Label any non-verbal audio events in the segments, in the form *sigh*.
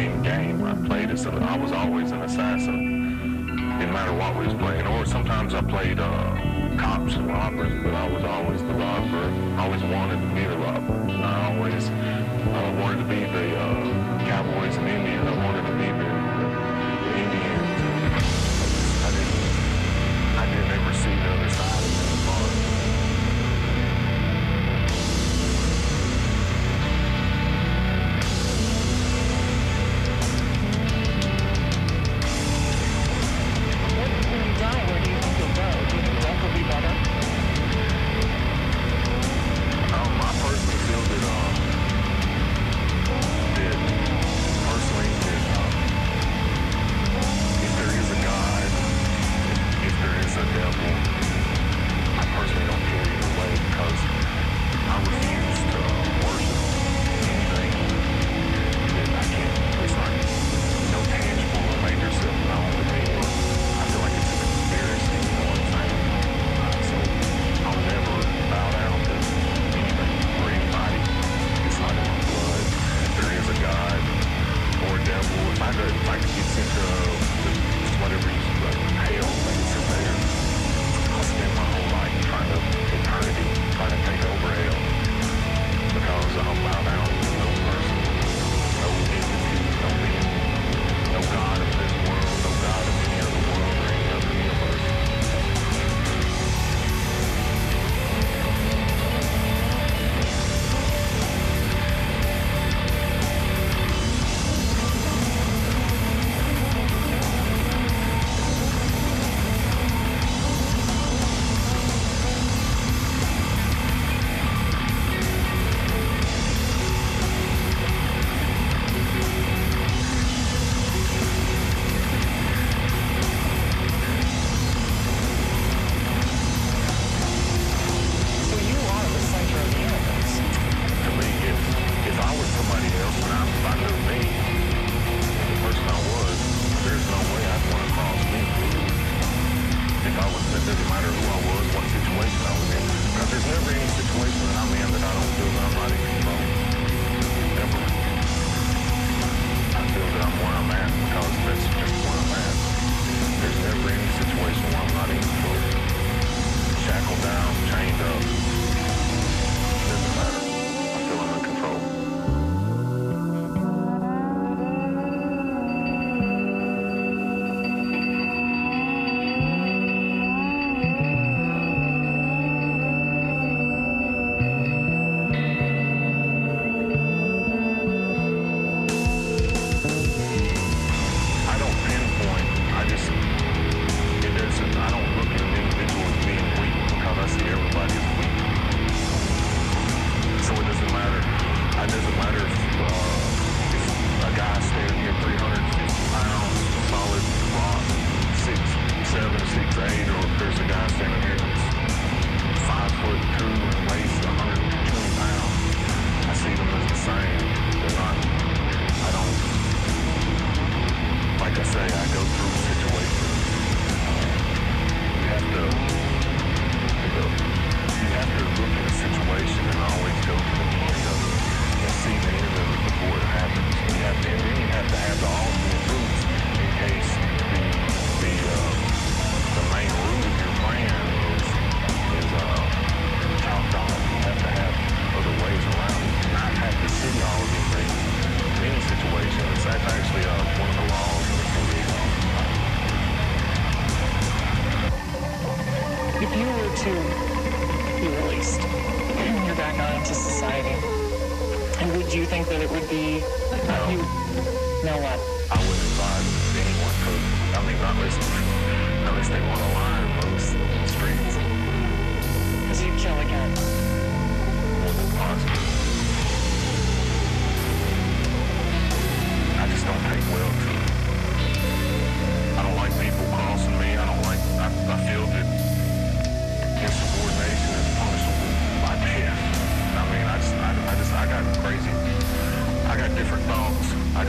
same game. I played it. I was always an assassin, Didn't matter what we was playing. Or sometimes I played uh, cops and robbers.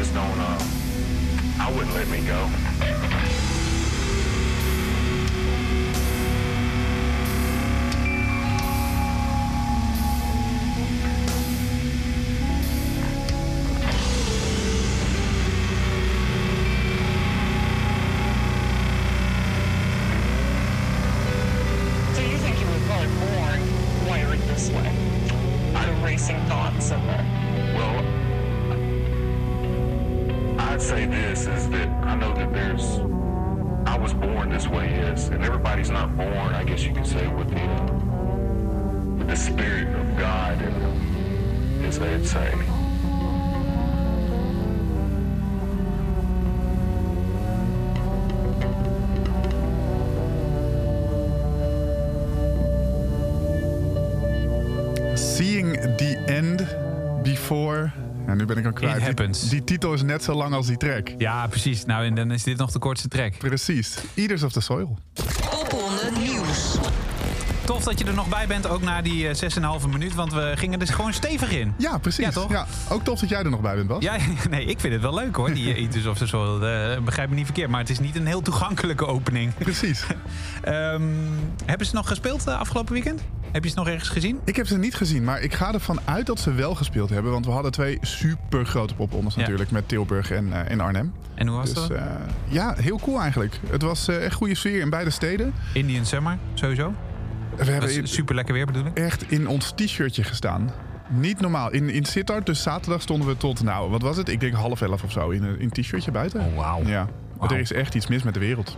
just don't, uh, I wouldn't let me go. Kwijt. Happens. die titel is net zo lang als die track. Ja, precies. Nou, en dan is dit nog de kortste track. Precies. Eaters of the Soil. Popronde Nieuws. Tof dat je er nog bij bent, ook na die eh, 6,5 minuut. Want we gingen er gewoon stevig in. Ja, precies. Ja, toch? Ook tof dat jij er nog bij bent, Bas. Ja, *laughs* nee, ik vind het wel leuk hoor, die eh, Eaters of the Soil. Eh, begrijp me niet verkeerd, maar het is niet een heel toegankelijke opening. Precies. *laughs* Ehm, hebben ze nog gespeeld uh, afgelopen weekend? Heb je ze nog ergens gezien? Ik heb ze niet gezien, maar ik ga ervan uit dat ze wel gespeeld hebben. Want we hadden twee super grote poprondes Ja. natuurlijk. Met Tilburg en, uh, en Arnhem. En hoe was Dus dat? uh, ja, heel cool eigenlijk. Het was uh, echt goede sfeer in beide steden. Indian Summer, sowieso. We hebben super lekker weer bedoel ik. echt in ons t-shirtje gestaan. Niet normaal. In, in Sittard, dus zaterdag stonden we tot, nou, wat was het? Ik denk half elf of zo in een, in t-shirtje buiten. Oh, wauw. Ja. Er is echt iets mis met de wereld.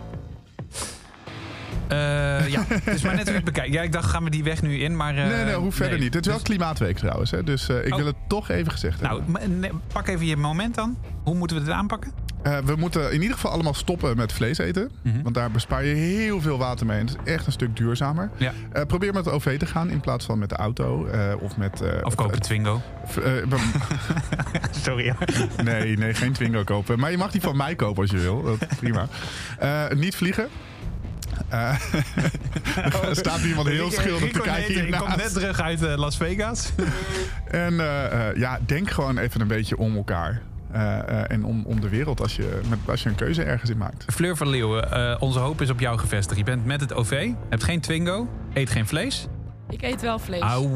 Uh, ja, het is maar net hoe je het bekijkt. Ja, ik dacht, gaan we die weg nu in, maar... Uh, nee, nee, hoe verder nee. niet. Het is wel Dus- klimaatweek trouwens, hè? dus uh, ik Oh. wil het toch even gezegd Nou, hebben. nee, pak even je moment dan. Hoe moeten we dit aanpakken? We moeten in ieder geval allemaal stoppen met vlees eten. Mhm. Want daar bespaar je heel veel water mee. En het is echt een stuk duurzamer. Ja. Probeer met de OV te gaan in plaats van met de auto. of met... Of koop een Twingo. *laughs* Sorry. nee, nee, geen Twingo kopen. Maar je mag die van mij kopen als je wil. Dat prima. Niet vliegen. Uh, *laughs* er staat iemand heel schuldig te kijken Ik kom net terug uit uh, Las Vegas. *laughs* en uh, ja, denk gewoon even een beetje om elkaar. Uh, en om, om de wereld als je, met, als je een keuze ergens in maakt. Fleur van Leeuwen, onze hoop is op jou gevestigd. Je bent met het OV, hebt geen Twingo, eet geen vlees. Ik eet wel vlees. Au.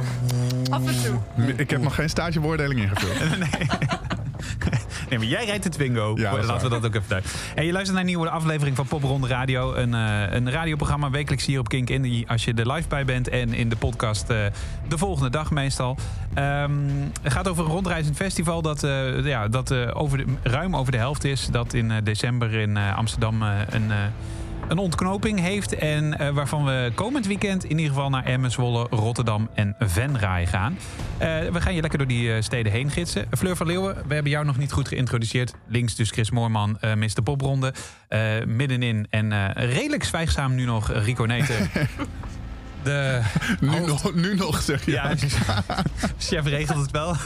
Af en toe. Ik heb nog geen stagebeoordeling ingevuld. *laughs* nee. Nee, maar jij rijdt de Twingo. Ja, Laten we dat ook even duiden. En je luistert naar een nieuwe aflevering van Popronde Radio. Een, uh, een radioprogramma wekelijks hier op Kink Indie. Als je er live bij bent. En in de podcast uh, de volgende dag meestal. Um, het gaat over een rondreizend festival. Dat, uh, ja, dat over de, ruim over de helft is. Dat in december in Amsterdam een een ontknoping heeft. En uh, waarvan we komend weekend in ieder geval naar Emmen, Zwolle, Rotterdam en Venray gaan. Uh, we gaan je lekker door die uh, steden heen gidsen. Fleur van Leeuwen, we hebben jou nog niet goed geïntroduceerd. Links dus Chris Moorman, uh, Mr. Popronde. middenin en redelijk zwijgzaam nu nog Rico Neter. *laughs* De nu, hoofd... nog, nu nog, zeg je. Ja, chef regelt het wel.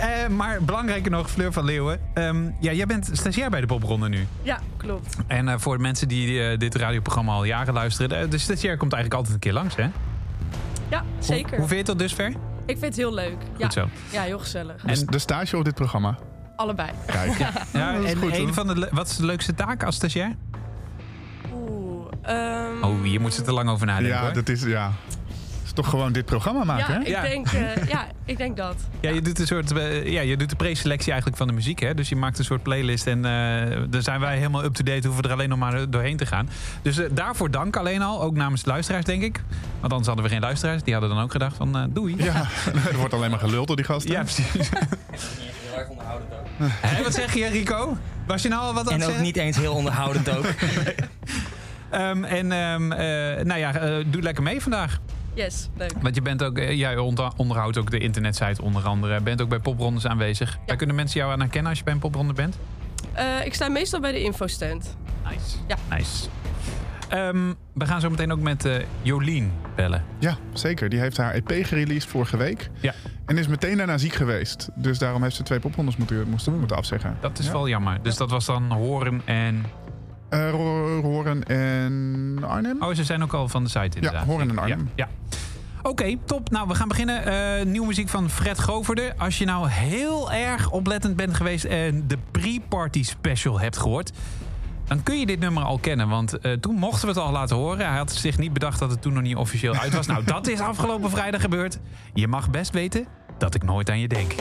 Uh, maar belangrijker nog, Fleur van Leeuwen. Um, ja, jij bent stagiair bij de Popronde nu. Ja, klopt. En uh, voor de mensen die uh, dit radioprogramma al jaren luisteren... de stagiair komt eigenlijk altijd een keer langs, hè? Ja, zeker. Hoe, hoe vind je het tot dusver? Ik vind het heel leuk. Goed ja. zo. Ja, heel gezellig. En de stage op dit programma? Allebei. Kijk. ja, *laughs* en goed, een van de, wat is de leukste taak als stagiair? Oeh. Um... Oh, hier moet ze te lang over nadenken. Ja, hoor. dat is... Ja. Is toch gewoon dit programma maken, ja, hè? Ik Ja. Denk, uh, *laughs* ja, ik denk dat. Ja, je doet een soort, uh, ja, je doet de preselectie eigenlijk van de muziek, hè? Dus je maakt een soort playlist en uh, dan zijn wij helemaal up to date, hoeven we er alleen nog maar doorheen te gaan. Dus uh, daarvoor dank alleen al, ook namens de luisteraars, denk ik. Want anders hadden we geen luisteraars, die hadden dan ook gedacht van uh, doei. Ja, *laughs* er wordt alleen maar geluld door die gasten. Ja, precies. heel erg onderhoudend ook. Wat zeg je, Rico? Was je nou al wat aan En het ook zeggen? niet eens heel onderhoudend ook. Um, *laughs* en um, nou ja, doe lekker mee vandaag. Yes, leuk. Want je bent ook, eh, jij onder, onderhoudt ook de internetsite onder andere. Bent ook bij poprondes aanwezig. Ja. kunnen mensen jou aan herkennen als je bij een popronde bent? Uh, ik sta meestal bij de infostand. Nice. Ja. Nice. Um, we gaan zo meteen ook met uh, Jolien bellen. Ja, zeker. Die heeft haar EP gereleased vorige week. Ja. En is meteen daarna ziek geweest. Dus daarom heeft ze twee poprondes moeten, moesten, moeten afzeggen. Dat is ja. wel jammer. Dus dat was dan Horen en... Uh, Horen en Arnhem. Oh, ze zijn ook al van de site inderdaad. Ja, Horen en Arnhem. Ja. ja. Oké, okay, top. Nou, we gaan beginnen. Uh, nieuwe muziek van Fred Goverde. Als je nou heel erg oplettend bent geweest en de pre-party special hebt gehoord... dan kun je dit nummer al kennen. Want uh, toen mochten we het al laten horen. Hij had zich niet bedacht dat het toen nog niet officieel uit was. nou, dat is afgelopen vrijdag gebeurd. Je mag best weten dat ik nooit aan je denk.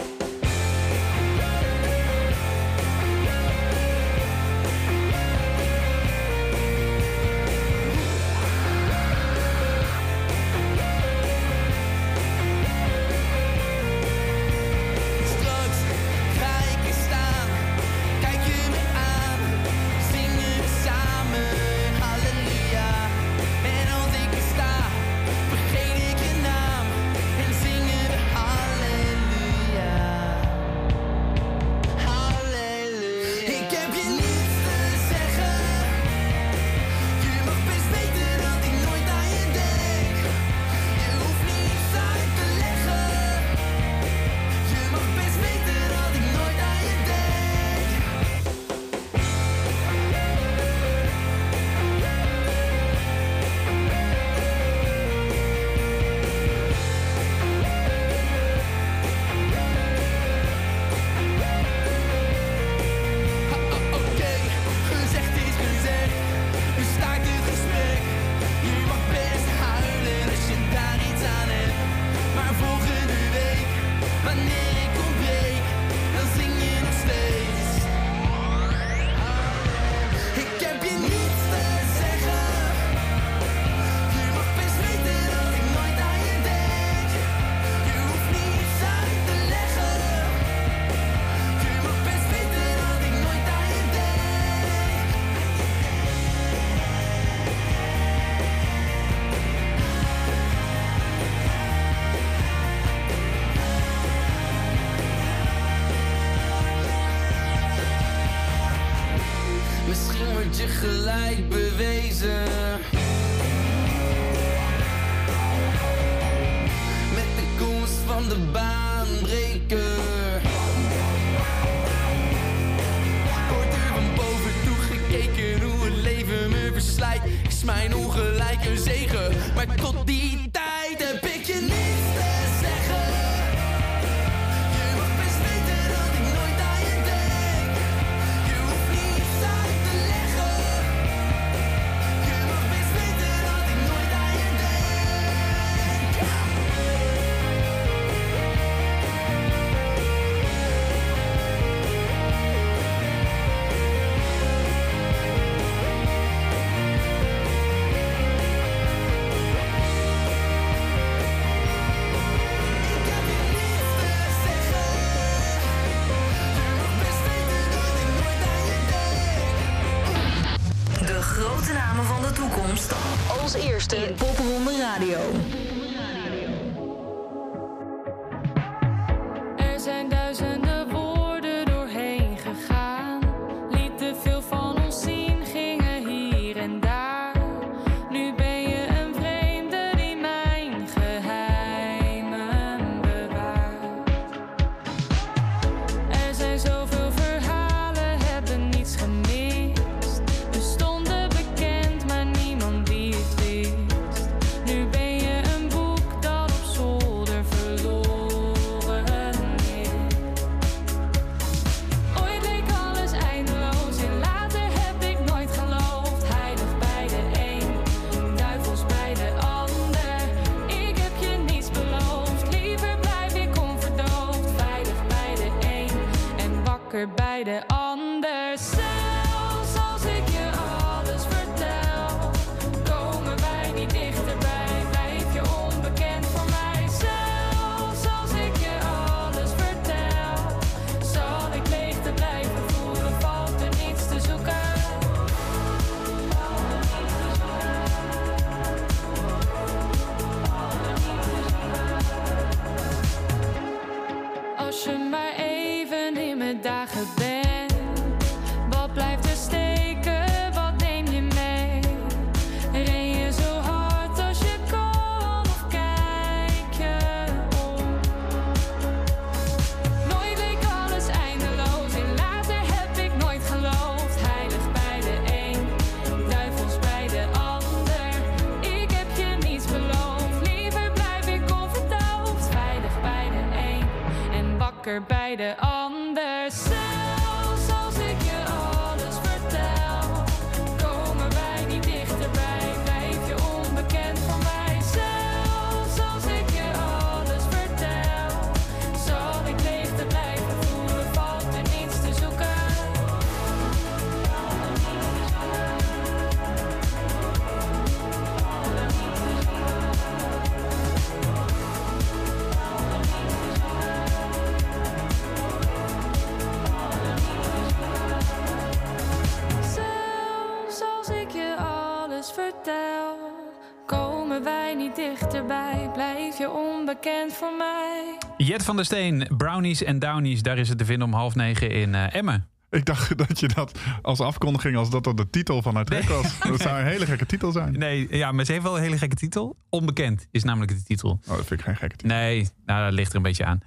Voor mij. Jet van der Steen, Brownies en Downies. Daar is het te vinden om half negen in eh, Emmen. Ik dacht *laughs* dat je dat als afkondiging, als dat dan de titel van het track was. Dat zou een hele gekke titel zijn. Nee, ja, maar ze heeft wel een hele gekke titel. Onbekend is namelijk de titel. Oh, dat vind ik geen gekke titel. Nee, nou, dat ligt er een beetje aan.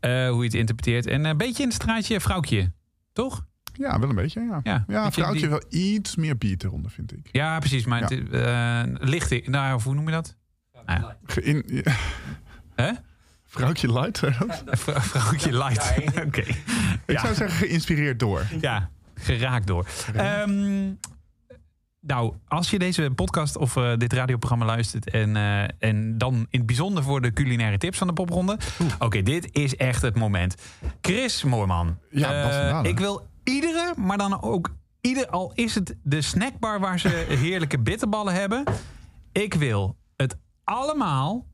Eh, hoe je het interpreteert. En een beetje in het straatje vrouwtje. Toch? Ja, wel een beetje, ja. Ja, Ja, vrouwtje die- wel iets meer beat eronder, vind ik. Ja, precies. Maar het, eh, licht, nou, hoe noem je dat? Ja. Geïn- ja. Hè? Vrouwtje light? Vrou- Vrouwtje light. *laughs* Oké. Ik Ja. zou zeggen geïnspireerd door. Ja, geraakt door. Ehm, nou, als je deze podcast of eh, dit radioprogramma luistert... En, eh, en dan in het bijzonder voor de culinaire tips van de popronde... Oké, dit is echt het moment. Chris Moorman. Ja, Dalen. ik wil iedere, maar dan ook... Ieder, al is het de snackbar waar ze *laughs* heerlijke bitterballen hebben... Ik wil het allemaal...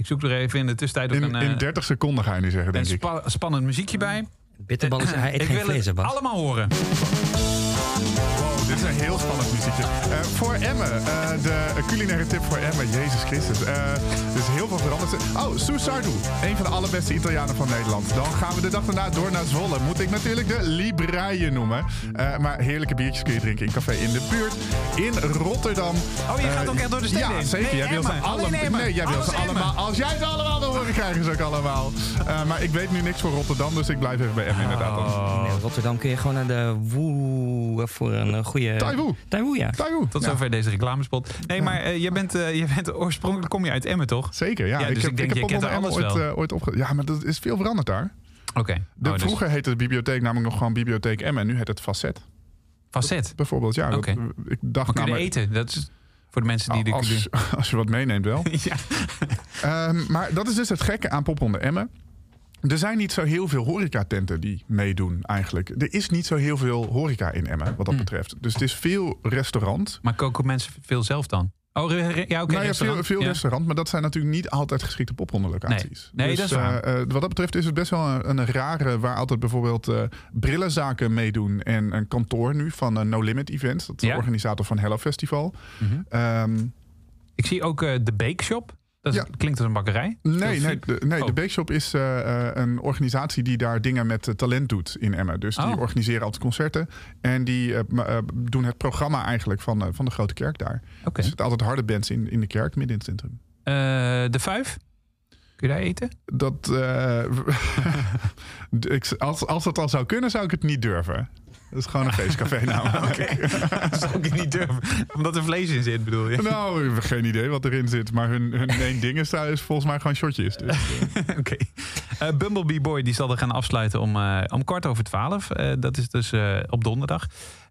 Ik zoek er even in de tussentijd ook In, een, eh, in 30 seconden ga je nu zeggen, een denk ik. spa- spannend muziekje bij. Bitterballen is *clears throat* hij eet Ik geen wil het allemaal horen. Dit is een heel spannend muziekje. Eh, voor Emmen, eh, de culinaire tip voor Emmen, Jezus Christus. Eh er is heel veel veranderd. Oh, Susardu, een van de allerbeste Italianen van Nederland. Dan gaan we de dag daarna door naar Zwolle. Moet ik natuurlijk de Libraille noemen. Eh, maar heerlijke biertjes kun je drinken in café in de buurt. In Rotterdam. Oh, je gaat ook echt door de steden Ja, heen? zeker. Nee, jij wil ze alle, nee, jij wil ze allemaal. Als jij ze allemaal wil horen, krijgen ze ook allemaal. Eh, maar ik weet nu niks voor Rotterdam, dus ik blijf even bij Emmen inderdaad. Oh. Nee, Rotterdam kun je gewoon naar de Woe voor een eh, goede... Taiwoe. Taiwoe, ja. Taiwoe. Tot Ja. zover deze reclamespot. Nee, maar eh, je, bent, eh, je bent oorspronkelijk kom je uit Emmen, toch? Zeker, ja. Ja, dus ik denk, heb je kent alles ooit, wel. eh, ooit opge... Ja, maar dat is veel veranderd daar. Oké. De, Oh, dus Vroeger heette de bibliotheek namelijk nog gewoon Bibliotheek M en nu heet het Facet. Facet. Bijvoorbeeld, ja. dat- Oké. ik dacht Maar namelijk- eten? Dat is voor de mensen die... de als, *laughs* als je wat meeneemt wel. *laughs* ja. Ehm, maar dat is dus het gekke aan Popronde Emmen. Er zijn niet zo heel veel horecatenten die meedoen eigenlijk. Er is niet zo heel veel horeca in Emmen wat dat Hm. betreft. Dus het is veel restaurant. Maar koken mensen veel zelf dan? Oh, ja, oké. nou ja, veel, restaurant. veel Ja. restaurant, maar dat zijn natuurlijk niet altijd geschikte poprondenlocaties. Nee. Nee, dat is waar. eh, eh, wat dat betreft is het best wel een, een rare... waar altijd bijvoorbeeld eh, brillenzaken meedoen... en een kantoor nu van No Limit Events. Dat is de organisator van Hello Festival. Mhm. Ehm, Ik zie ook de Bake Shop. Dat Ja. klinkt als een bakkerij. Nee, nee, de, nee Oh. de Bake Shop is eh, eh, een organisatie die daar dingen met eh, talent doet in Emmen. Dus die Oh. organiseren altijd concerten. En die doen het programma eigenlijk van, van de grote kerk daar. Oké. Er zitten altijd harde bands in, in de kerk, midden in het centrum. De Vijf. Kun je daar eten? Dat, *laughs* als, als dat al zou kunnen, zou ik het niet durven. Dat is gewoon een feestcafé *laughs* namelijk. dat zou ik niet durven. Omdat er vlees in zit, bedoel je? Nou, ik heb geen idee wat erin zit. Maar hun, hun main ding is, is volgens mij gewoon shotjes. Dus, *laughs* eh, Oké. Eh, Bumblebee Boy die zal er gaan afsluiten om, eh, om kwart over twaalf. Dat is dus op donderdag.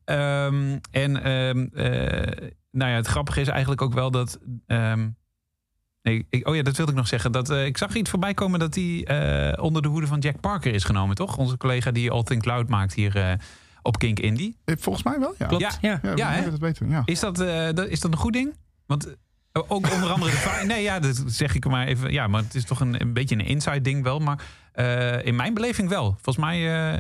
Ehm, en ehm, eh, nou ja, het grappige is eigenlijk ook wel dat. ehm, nee, ik, oh ja, dat wilde ik nog zeggen. Dat, ik zag iets voorbij komen dat hij onder de hoede van Jack Parker is genomen, toch? Onze collega die All Think Loud maakt hier op Kink Indie. eh, volgens mij wel, ja. Klopt, Ja. ja. Ja, Ja, ja hè? dat weten. Ja. Is dat, eh, dat, is dat een goed ding? Want eh, ook onder andere de Nee, ja, dat zeg ik maar even. Ja, maar het is toch een, een beetje een inside ding wel. Maar eh, in mijn beleving wel. Volgens mij. eh,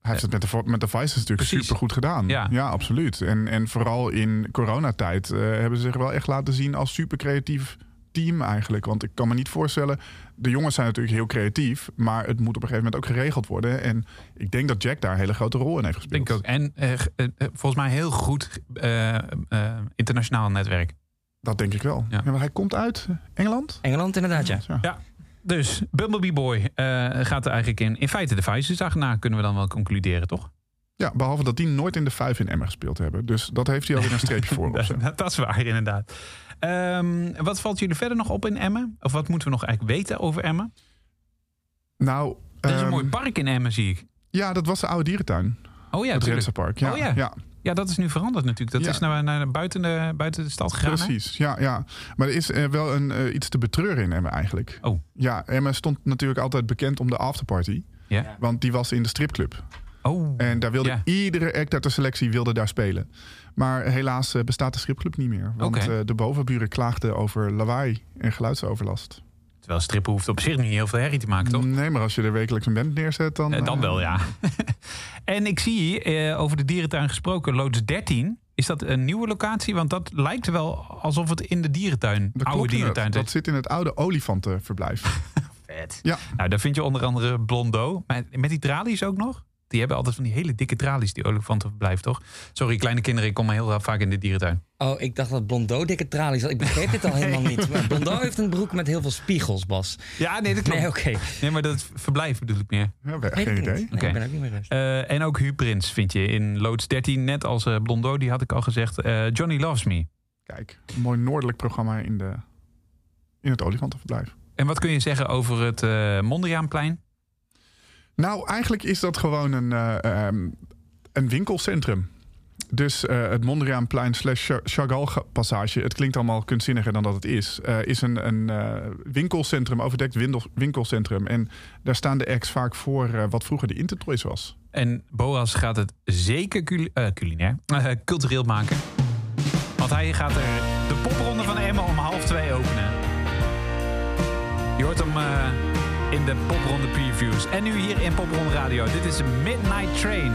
Hij heeft het met de, met de Vices natuurlijk Precies. super goed gedaan. Ja. absoluut. En, en vooral in coronatijd eh, hebben ze zich wel echt laten zien als super creatief team eigenlijk. Want ik kan me niet voorstellen, de jongens zijn natuurlijk heel creatief, maar het moet op een gegeven moment ook geregeld worden. En ik denk dat Jack daar een hele grote rol in heeft gespeeld. denk ik ook. En eh, volgens mij heel goed eh, eh, internationaal netwerk. Dat denk ik wel. Ja. Ja. maar hij komt uit Engeland? Engeland inderdaad, ja. Ja. Dus Bumblebee Boy eh, gaat er eigenlijk in. In feite de Vices na kunnen we dan wel concluderen, toch? Ja, behalve dat die nooit in de vijf in Emmen gespeeld hebben. Dus dat heeft hij alweer een streepje voor. *laughs* Dat is waar, inderdaad. Ehm, wat valt jullie verder nog op in Emmen? Of wat moeten we nog eigenlijk weten over Emmen? Nou, Er is een ehm, mooi park in Emmen, zie ik. Ja, dat was de oude dierentuin. Oh ja, het. Rensenpark. Ja, Oh ja. ja. Ja, dat is nu veranderd natuurlijk. Dat Ja. is naar, naar buiten, de, buiten de stad gegaan. hè? Precies, ja, ja. Maar er is eh, wel een, eh, iets te betreuren in Emmen eigenlijk. Oh. Ja, Emmen stond natuurlijk altijd bekend om de afterparty. Ja. Want die was in de stripclub. Oh. En daar wilde Ja. iedere act uit de selectie wilde daar spelen. Maar helaas eh, bestaat de stripclub niet meer. Want eh, de bovenburen klaagden over lawaai en geluidsoverlast. Terwijl strippen hoeft op zich niet heel veel herrie te maken, toch? Nee, maar als je er wekelijks een band neerzet, dan... Eh, dan wel, ja. *laughs* en ik zie eh, over de dierentuin gesproken, loods 13. Is dat een nieuwe locatie? Want dat lijkt wel alsof het in de dierentuin, Dat oude dierentuin zit. Dat zit in het oude olifantenverblijf. *laughs* Vet. Ja. Nou, daar vind je onder andere Blondo. Maar met die tralies ook nog? Die hebben altijd van die hele dikke tralies, die olifantenverblijf, toch? Sorry, kleine kinderen, ik kom maar heel vaak in de dierentuin. Oh, ik dacht dat Blondeau dikke tralies had. Ik begreep dit al *laughs* helemaal niet. Maar Blondeau heeft een broek met heel veel spiegels, Bas. Ja, nee, dat klopt. Nee, oké. Nee, maar dat verblijf bedoel ik meer. Ja, geen idee. Nee, Oké. ik ben ook niet meer rustig. Eh, en ook Prins vind je in loods 13, net als eh Blondo, die had ik al gezegd. Eh, Johnny Loves Me. Kijk, een mooi noordelijk programma in, de, in het olifantenverblijf. En wat kun je zeggen over het eh Mondriaanplein? Nou, eigenlijk is dat gewoon een, eh, ehm, een winkelcentrum. Dus eh, het Mondriaanplein slash Cha- Chagall-passage... het klinkt allemaal kunstzinniger dan dat het is... eh, is een, een winkelcentrum, overdekt winkelcentrum. En daar staan de acts vaak voor wat vroeger de Intertoys was. En Boas gaat het zeker cul- culinair, cultureel maken. Want hij gaat er de popronde van Emmen om half twee openen. Je hoort hem in de popronde previews. En nu hier in Popron Radio. Dit is Midnight Train.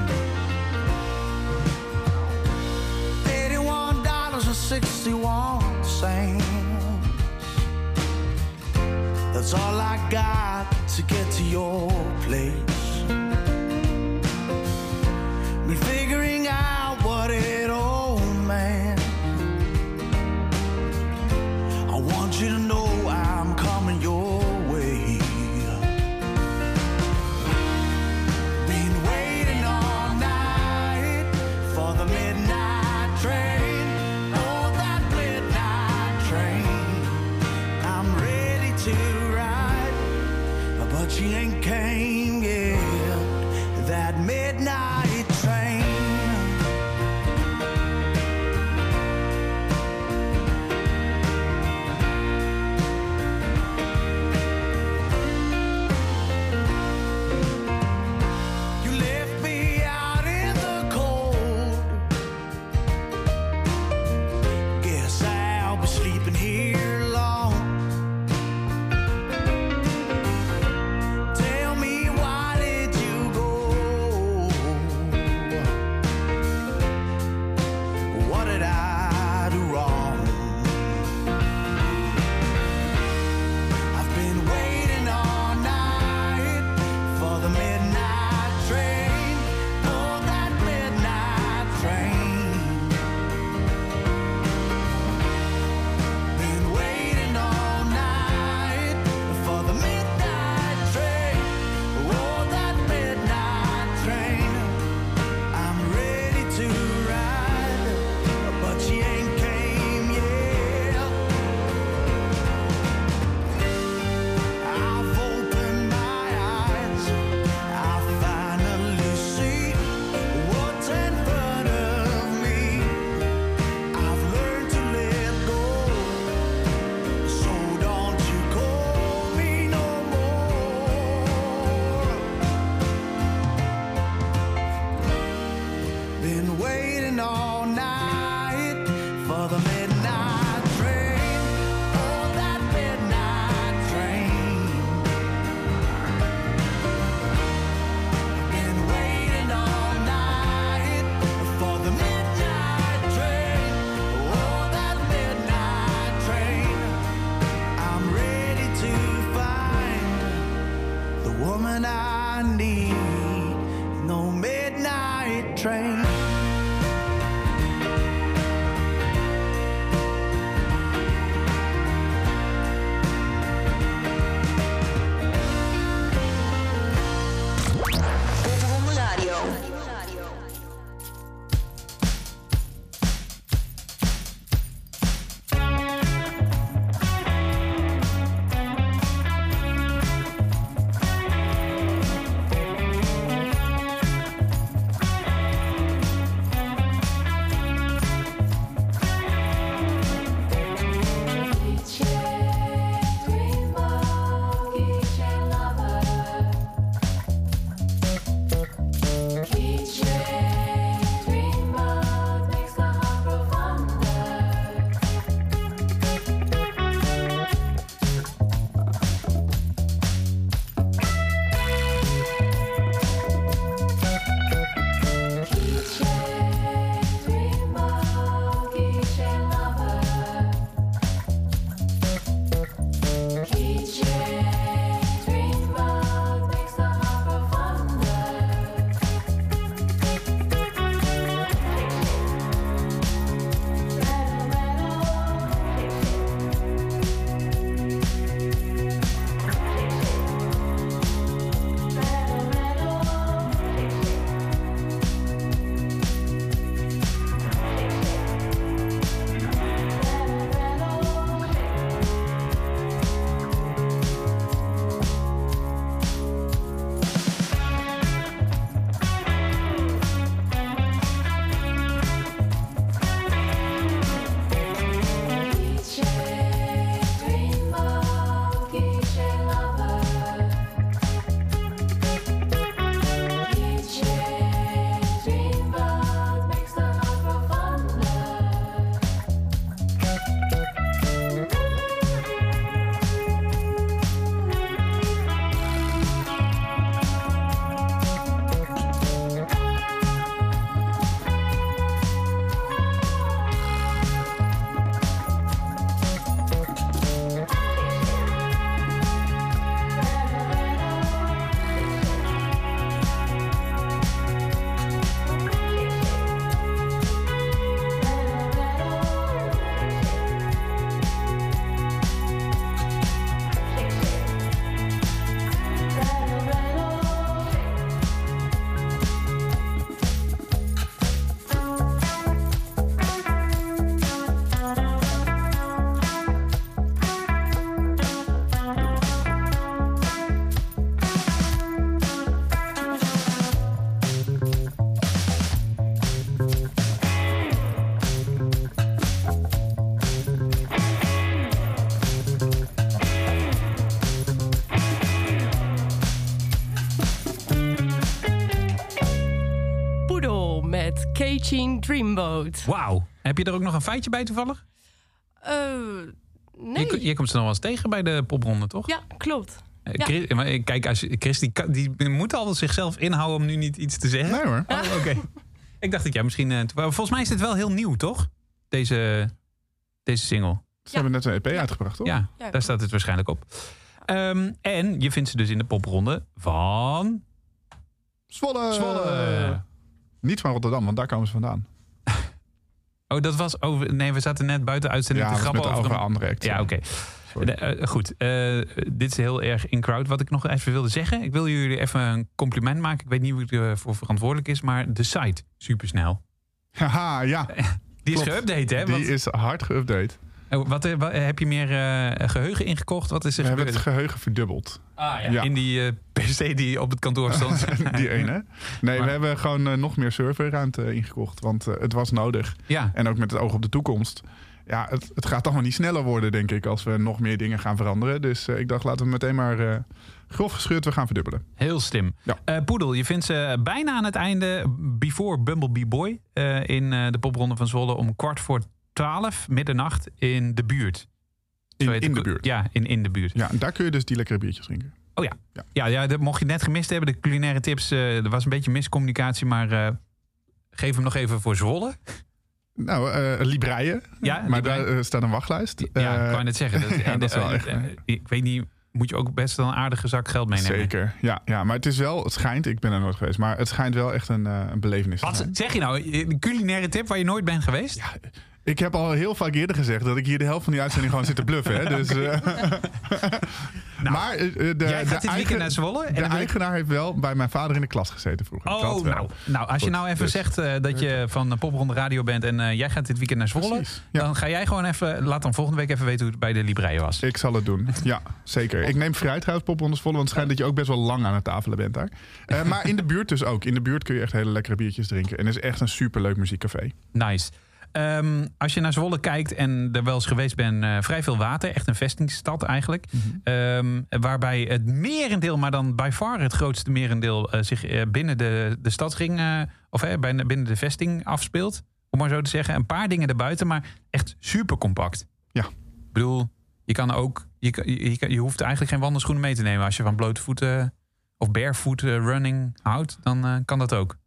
61 cents. That's all I got to get to your place. Figuring to ride, but she ain't came Dreamboat. Wauw. Heb je er ook nog een feitje bij toevallig? Eh, nee. Je, je komt ze nog wel eens tegen bij de popronde, toch? Ja, klopt. Eh, Ja. Chris- maar, eh, kijk, als je, Chris die, die moet al zichzelf inhouden om nu niet iets te zeggen. Nee hoor. Oh, oké. *laughs* Ik dacht dat jij misschien... eh, volgens mij is dit wel heel nieuw, toch? Deze, deze single. Ze hebben net een EP uitgebracht, toch? Ja, Ja, daar staat het waarschijnlijk op. Ehm, en je vindt ze dus in de popronde van... Zwolle! Zwolle. Niet van Rotterdam, want daar komen ze vandaan. *laughs* Oh, dat was over... Nee, we zaten net buiten uitzending Ja, te grappen over... over een- andere acts. Ja, oké. Eh, eh, goed, eh, dit is heel erg in crowd. Wat ik nog even wilde zeggen. Ik wil jullie even een compliment maken. Ik weet niet wie ervoor verantwoordelijk is, maar de site, supersnel. Haha, ja. *laughs* Die is geüpdate, hè? Die is hard geüpdate. Oh, wat, eh, wat- heb je meer eh, geheugen ingekocht? Wat is er We hebben het geheugen verdubbeld. Ah, ja. Ja. In die eh, *laughs* PC die op het kantoor stond. *laughs* Die ene. Nee, Maar- we hebben gewoon eh, nog meer serverruimte ingekocht. Want eh, het was nodig. ja, En ook met het oog op de toekomst. Ja, het, het gaat allemaal niet sneller worden, denk ik, als we nog meer dingen gaan veranderen. Dus eh, ik dacht, laten we meteen maar eh, grof gescheurd, we gaan verdubbelen. heel slim. Ja. Eh, Poedel, je vindt ze bijna aan het einde. Before Bumblebee Boy. eh, in eh, de popronde van Zwolle om kwart voor twaalf, middernacht, in de buurt. In, de buurt. Ja, in, in de buurt. Ja, en daar kun je dus die lekkere biertjes drinken. Oh ja. Ja. Ja, ja, dat mocht je net gemist hebben. De culinaire tips. eh, er was een beetje miscommunicatie, maar eh, geef hem nog even voor Zwolle. Nou, eh Libreien. Ja, maar daar staat een wachtlijst. Ja, ik wou net zeggen. Dat, *laughs* ja, dat is wel echt, ik weet niet, moet je ook best wel een aardige zak geld meenemen. Zeker, ja, ja. Maar het is wel, het schijnt, ik ben er nooit geweest, maar het schijnt wel echt een, een belevenis te Wat zijn. zeg je nou? Een culinaire tip waar je nooit bent geweest? Ik heb al heel vaak eerder gezegd dat ik hier de helft van die uitzending gewoon zit te bluffen. Hè? Dus, eh, *laughs* maar eh, de, Nou, Jij gaat de, dit eigen- naar Zwolle? En de ik- eigenaar heeft wel bij mijn vader in de klas gezeten vroeger. dat Oh, wel. nou, nou, als je nou even dus- zegt eh, dat je van de Popronde Radio bent en eh, jij gaat dit weekend naar Zwolle, Precies, ja. dan ga jij gewoon even, laat dan volgende week even weten hoe het bij de Libreien was. Ik zal het doen. Ja, zeker. Ik neem vrij trouwens poprondes volle, want het schijnt dat je ook best wel lang aan het tafelen bent daar. Eh, maar in de buurt dus ook. In de buurt kun je echt hele lekkere biertjes drinken. En het is echt een superleuk muziekcafé. Nice. Ehm, als je naar Zwolle kijkt en er wel eens geweest bent, eh, vrij veel water. Echt een vestingstad eigenlijk. Ehm, waarbij het merendeel, maar dan by far het grootste merendeel... eh, zich eh, binnen de, de stadsring, eh, of binnen de vesting afspeelt. Om maar zo te zeggen. Een paar dingen erbuiten, maar echt super compact. Ja. Ik bedoel, je kan ook... Je, je, je, hoeft eigenlijk geen wandelschoenen mee te nemen. Als je van blote voeten of barefoot running houdt, dan kan dat ook.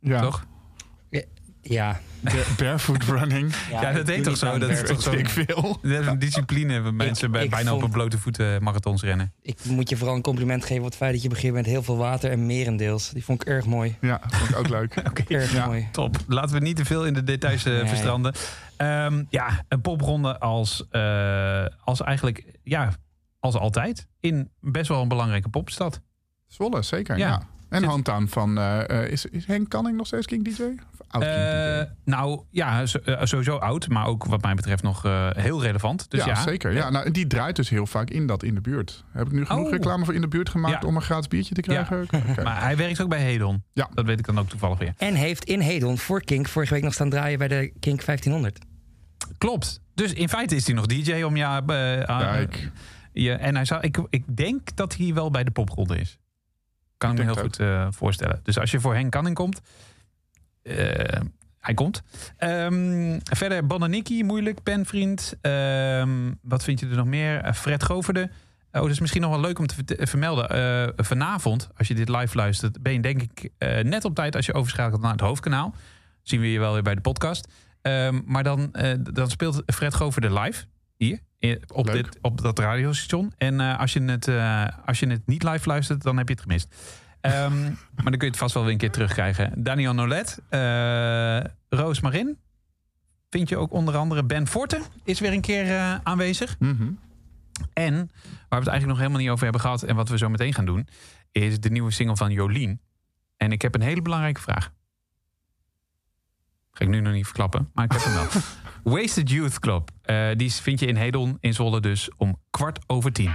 Ja. Toch? Ja. Ba- barefoot running. *laughs* Ja, dat heet toch zo? Dat is toch zo? Ik veel. Dat is een discipline waar mensen bij, ik bijna op een blote voeten marathons rennen. Ik moet je vooral een compliment geven op het feit dat je begint met heel veel water en merendeels. Die vond ik erg mooi. Ja, vond ik ook leuk. *laughs* Erg Ja. mooi. Top. Laten we niet te veel in de details eh, Nee. verstranden. Ehm, ja, een popronde als, eh, als eigenlijk, ja, als altijd. In best wel een belangrijke popstad. Zwolle, zeker. Ja. Ja. En Zit- hometown van... eh, eh, is, is Henk Canning nog steeds King DJ? Oud Eh, nou ja, eh, sowieso oud, maar ook wat mij betreft nog eh, heel relevant. Dus ja, ja, zeker. Ja, nou, en die draait dus heel vaak in dat in de buurt. Heb ik nu genoeg Oh. reclame voor in de buurt gemaakt Ja. om een gratis biertje te krijgen? *laughs* Maar hij werkt ook bij Hedon. Ja. Dat weet ik dan ook toevallig weer. En heeft in Hedon voor Kink vorige week nog staan draaien bij de Kink 1500. Klopt. Dus in feite is hij nog DJ om ja. aan- Kijk. Ja, en hij zou, ik, ik denk dat hij wel bij de popronde is. Kan ik, Ik me heel goed eh, voorstellen. Dus als je voor Henk Canning komt, hij komt. Ehm, verder Bonaniki, moeilijk, penvriend. Ehm, wat vind je er nog meer? Eh, Fred Goverde. Oh, dat is misschien nog wel leuk om te vermelden. Eh, vanavond, als je dit live luistert, ben je denk ik eh, net op tijd als je overschakelt naar het hoofdkanaal. Zien we je wel weer bij de podcast. Ehm, maar dan, eh, dan speelt Fred Goverde live. Hier, op, Leuk. dit, op dat radiostation. En eh, als, je het, eh, als je het niet live luistert, dan heb je het gemist. Ehm, maar dan kun je het vast wel weer een keer terugkrijgen. Daniel Nolet, eh Roos Marin. Vind je ook onder andere Ben Forte is weer een keer eh, aanwezig. Mhm. En waar we het eigenlijk nog helemaal niet over hebben gehad... en wat we zo meteen gaan doen... is de nieuwe single van Jolien. En ik heb een hele belangrijke vraag. Ga ik nu nog niet verklappen, maar ik heb hem wel. *laughs* Wasted Youth Club. Eh, die vind je in Hedon in Zwolle dus om kwart over tien.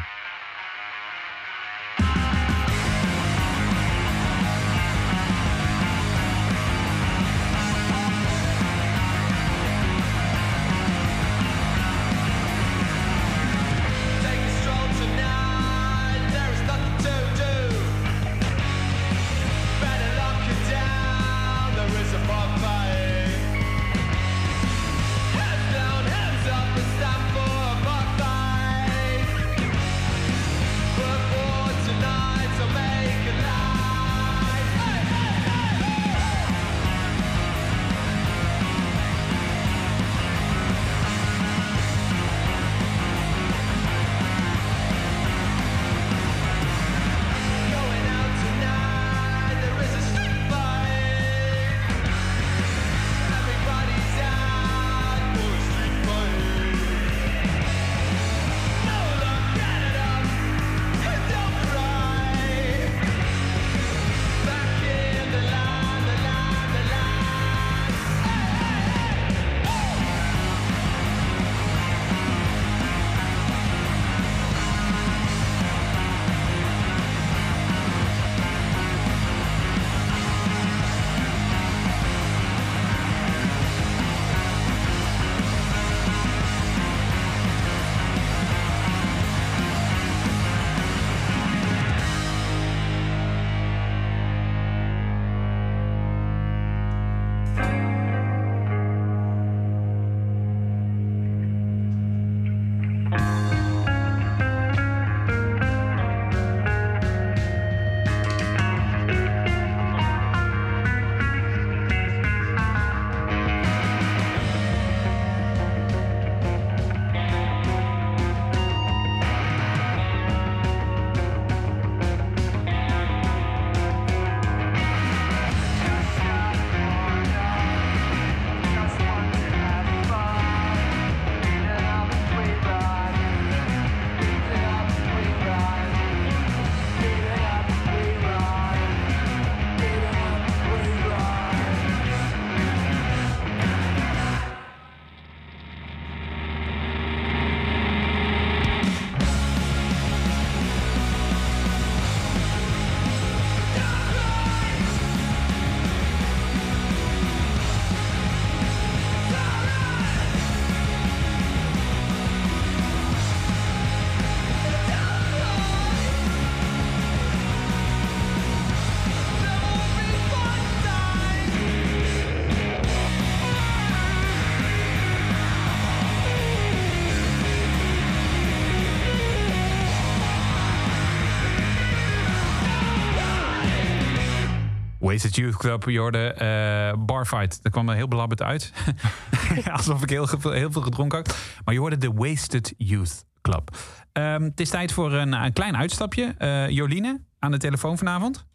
Wasted Youth Club, je hoorde eh, Barfight. Dat kwam er heel belabberd uit. *laughs* *laughs* Alsof ik heel, veel- heel veel gedronken had. Maar je hoorde de Wasted Youth Club. Ehm, het is tijd voor een, een klein uitstapje. Eh, Joline, aan de telefoon vanavond.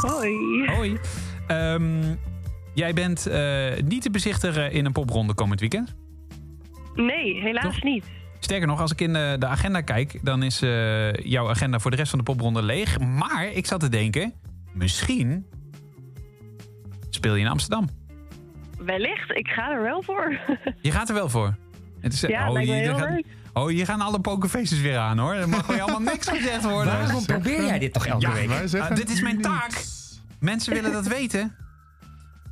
Hoi. Hoi. Ehm, jij bent eh, niet te bezichtigen in een popronde komend weekend. Nee, helaas niet. Sterker nog, als ik in de, de agenda kijk, dan is eh, jouw agenda voor de rest van de popronde leeg. Maar ik zat te denken, misschien speel je in Amsterdam. Wellicht, ik ga er wel voor. *laughs* Je gaat er wel voor. Het is, Ja, lijkt me je, heel gaat, leuk. oh, hier gaan alle pokerfaces weer aan hoor. Er mag weer allemaal niks gezegd worden. Waarom probeer jij dit toch elke Ja, week? Wij zeggen Ah, dit is mijn taak. Mensen willen dat weten.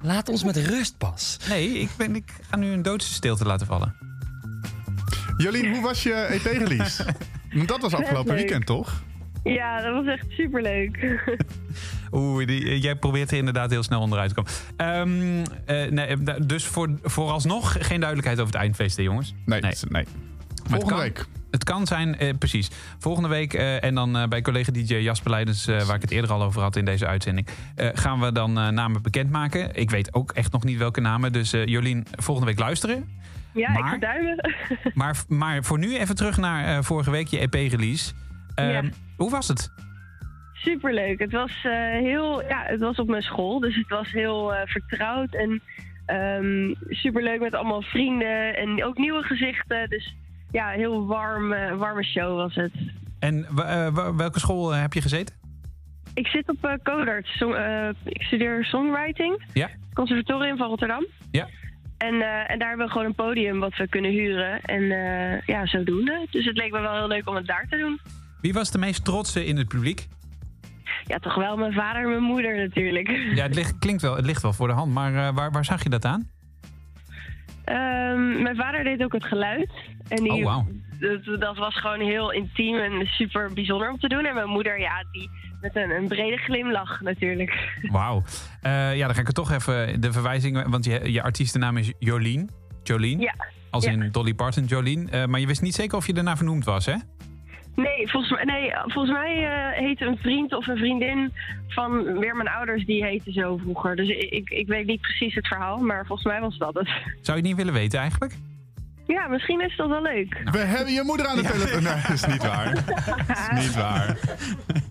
Laat ons met rust pas. Nee, ik, ben, ik ga nu een doodse stilte laten vallen. Jolien, hoe was je EP-release? Want *laughs* dat was afgelopen weekend, toch? Ja, dat was echt superleuk. *laughs* Oeh, die, eh, jij probeert er inderdaad heel snel onderuit te komen. Ehm, eh, nee, eh, dus voor, vooralsnog geen duidelijkheid over het eindfeest, hè, jongens? Nee, Nee. nee. Maar het Volgende kan- week. Het kan zijn, eh, precies. Volgende week eh, en dan eh, bij collega DJ Jasper Leidens, eh, waar ik het eerder al over had in deze uitzending, eh, gaan we dan eh, namen bekendmaken. Ik weet ook echt nog niet welke namen, dus eh, Jolien, volgende week luisteren. Ja, ik Maar- ga duimen. Maar, maar voor nu even terug naar eh, vorige week, je EP-release. Ehm, Ja. Hoe was het? Superleuk. Het was eh, heel, ja, het was op mijn school, dus het was heel eh, vertrouwd en ehm superleuk met allemaal vrienden en ook nieuwe gezichten. Dus ja, heel warm, eh, warme show was het. En welke school heb je gezeten? Ik zit op eh Codart. Song- ik studeer songwriting. Ja. Conservatorium van Rotterdam. Ja. En, en daar hebben we gewoon een podium wat we kunnen huren. En eh, ja, zodoende. Dus het leek me wel heel leuk om het daar te doen. Wie was de meest trotse in het publiek? Ja, toch wel mijn vader en mijn moeder natuurlijk. Ja, het ligt, klinkt wel, het ligt wel voor de hand, maar eh, waar, waar zag je dat aan? Ehm, mijn vader deed ook het geluid. En die, Oh, dat, dat was gewoon heel intiem en super bijzonder om te doen. En mijn moeder, ja, die met een, een brede glimlach natuurlijk. Wauw. Eh, ja, dan ga ik er toch even de verwijzing, want je, je artiestennaam is Jolien. Jolien. Ja. Als Ja. in Dolly Parton Jolien. Eh, maar je wist niet zeker of je daarna vernoemd was, hè? Nee, volgens mij, nee, volgens mij eh, heette een vriend of een vriendin van weer mijn ouders, die heette zo vroeger. Dus ik, ik, ik weet niet precies het verhaal, maar volgens mij was dat het. Zou je het niet willen weten eigenlijk? Ja, misschien is dat wel leuk. We hebben je moeder aan de telefoon. Nee, dat is niet waar. Dat is niet waar.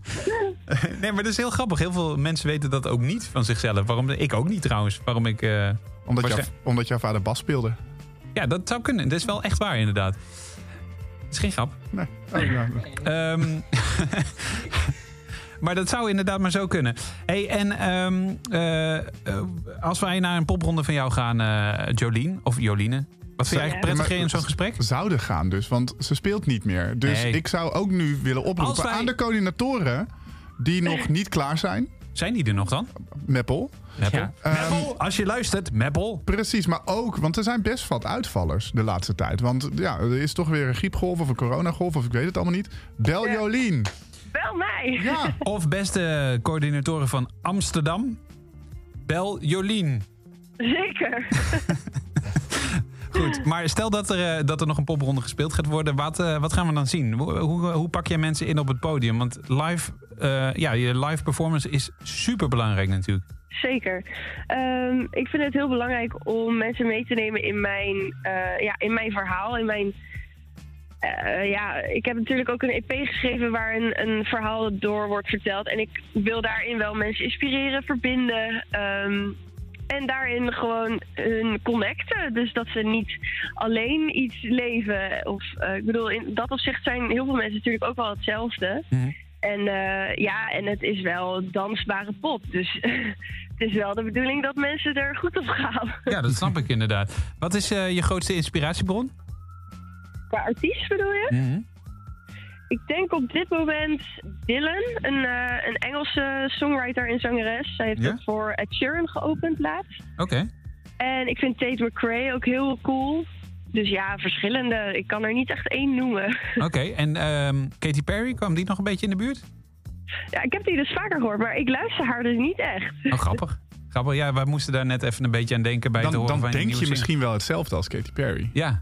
*laughs* nee, maar dat is heel grappig. Heel veel mensen weten dat ook niet van zichzelf. Waarom? Ik ook niet trouwens. Waarom ik... eh, Omdat, jou, omdat jouw vader bas speelde. Ja, dat zou kunnen. Dat is wel echt waar inderdaad. Is geen grap. Nee. Oh, ja. Ehm, *laughs* maar dat zou inderdaad maar zo kunnen. Hey, en ehm, eh, eh, als wij naar een popronde van jou gaan, eh Jolien, of Joline. Wat vind jij eigenlijk prettiger maar in zo'n gesprek? Zouden gaan dus, want ze speelt niet meer. Dus Nee. ik zou ook nu willen oproepen wij- aan de coördinatoren die nog niet klaar zijn. Zijn die er nog dan? Meppel. Meppel? Ja. Meppel, als je luistert, Meppel. Precies, maar ook, want er zijn best wat uitvallers de laatste tijd. Want ja, er is toch weer een griepgolf of een coronagolf of ik weet het allemaal niet. Bel Jolien. Bel mij! Ja, Of beste coördinatoren van Amsterdam, bel Jolien. Zeker. *laughs* Goed, maar stel dat er, eh, dat er nog een popronde gespeeld gaat worden. Wat, eh, wat gaan we dan zien? Hoe, hoe, hoe pak jij mensen in op het podium? Want live, eh, ja, je live performance is super belangrijk natuurlijk. Zeker. Ehm, ik vind het heel belangrijk om mensen mee te nemen in mijn, eh, ja, in mijn verhaal. In mijn, eh, ja, ik heb natuurlijk ook een EP geschreven waar een, een verhaal door wordt verteld. En ik wil daarin wel mensen inspireren, verbinden. ehm, en daarin gewoon hun connecten. Dus dat ze niet alleen iets leven. Of, eh, ik bedoel, in dat opzicht zijn heel veel mensen natuurlijk ook wel hetzelfde. En eh, ja, en het is wel dansbare pop. Dus *laughs* het is wel de bedoeling dat mensen er goed op gaan. *laughs* Ja, dat snap ik inderdaad. Wat is eh, je grootste inspiratiebron? Qua artiest bedoel je? Ik denk op dit moment Dylan, een, eh, een Engelse songwriter en zangeres. Zij heeft Ja? het voor Ed Sheeran geopend laatst. Oké. En ik vind Tate McRae ook heel cool. Dus ja, verschillende. Ik kan er niet echt één noemen. *laughs* Oké, en ehm, Katy Perry, kwam die nog een beetje in de buurt? Ja, ik heb die dus vaker gehoord, maar ik luister haar dus niet echt. Oh, grappig. Grappig, ja, wij moesten daar net even een beetje aan denken bij het dan, horen dan van denk nieuwe je misschien wel hetzelfde als Katy Perry. Ja,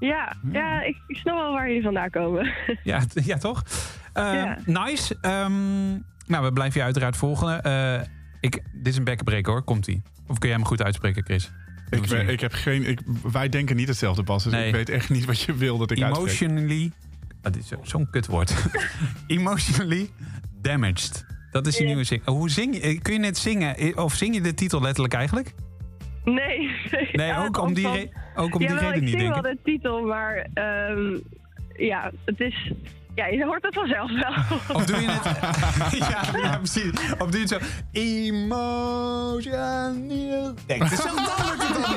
Ja, ja ik, ik snap wel waar jullie vandaan komen. *laughs* ja, ja toch? Ehm, Ja. Nice. Ehm, nou, we blijven je uiteraard volgen. Eh, Ik, dit is een bekkenbreker hoor, komt-ie. Of kun jij hem goed uitspreken, Chris? Ik, ben- ik heb geen, ik, wij denken niet hetzelfde, Bas. Dus Nee. ik weet echt niet wat je wil dat ik uitspreek. Emotionally... Ah, dit is zo- zo'n kutwoord. *laughs* Emotionally damaged. Dat is je nieuwe zing. Hoe zing je? eh, Kun je net zingen? Eh, Of zing je de titel letterlijk eigenlijk? Nee. *laughs* Nee, Ja, ook om die, re- ook om die reden niet, ik zing denk wel ik. de titel, maar ehm, ja, het is... Ja, je hoort het vanzelf wel. *laughs* Of doe je het... *laughs* ja, ja, precies. Of doe je het zo... Emotional... Het is zo het dan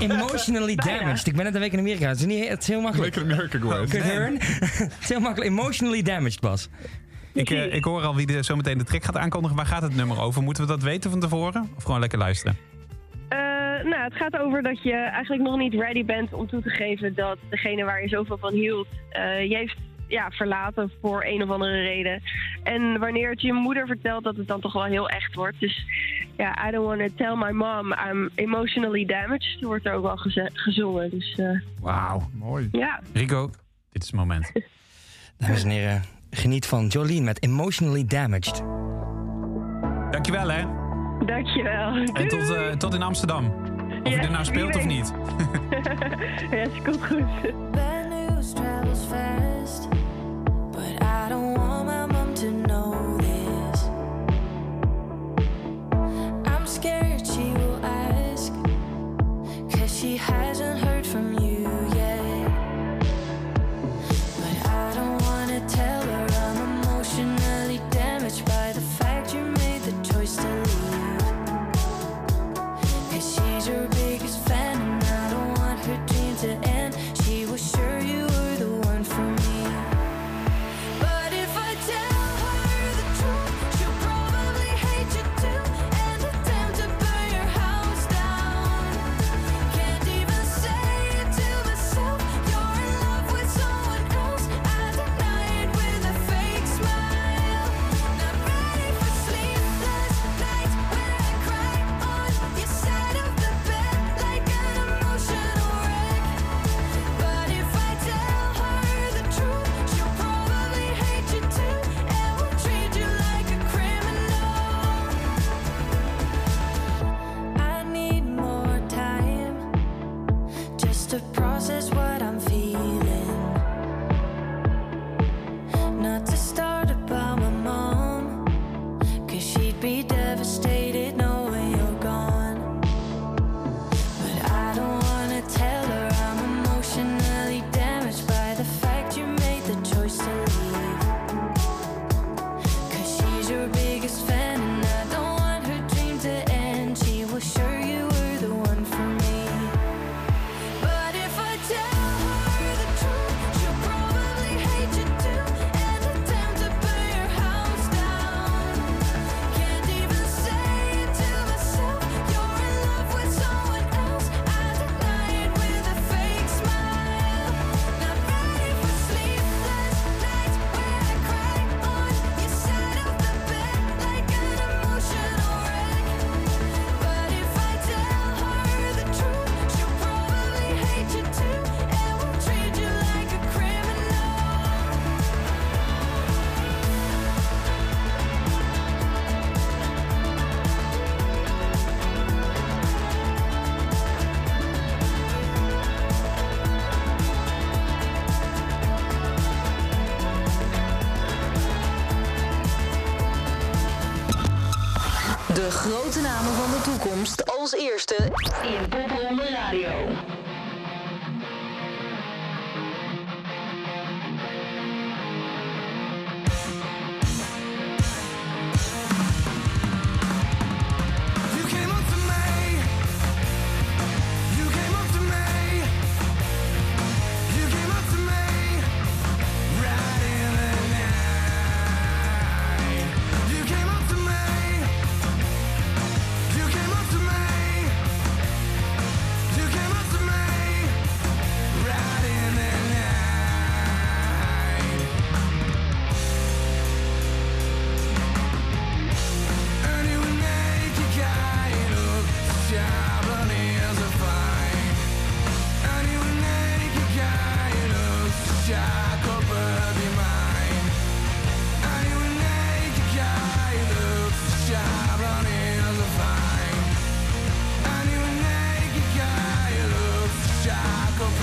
niet. Emotionally damaged. Ik ben net een week in Amerika. Het is, niet, het is heel makkelijk. Week in Amerika geweest. Kurt Nee. Hearn. het is heel makkelijk. Emotionally damaged, Bas. Ik, eh, ik hoor al wie de, zometeen de track gaat aankondigen. Waar gaat het nummer over? Moeten we dat weten van tevoren? Of gewoon lekker luisteren? Eh, nou, het gaat over dat je eigenlijk nog niet ready bent om toe te geven dat degene waar je zoveel van hield, eh, je heeft ja, verlaten voor een of andere reden. En wanneer het je moeder vertelt, dat het dan toch wel heel echt wordt. Dus ja, I don't want to tell my mom I'm emotionally damaged, wordt er ook wel gezongen. Dus eh, Wauw. Mooi. ja. Rico, dit is het moment. *laughs* Dames en heren, geniet van Jolene met Emotionally Damaged. Dankjewel hè. Dankjewel. En tot, eh, tot in Amsterdam. Of je Ja, er nou speelt of niet. *laughs* ja, het komt goed. Namen van de toekomst. Als eerste in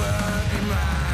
blood in my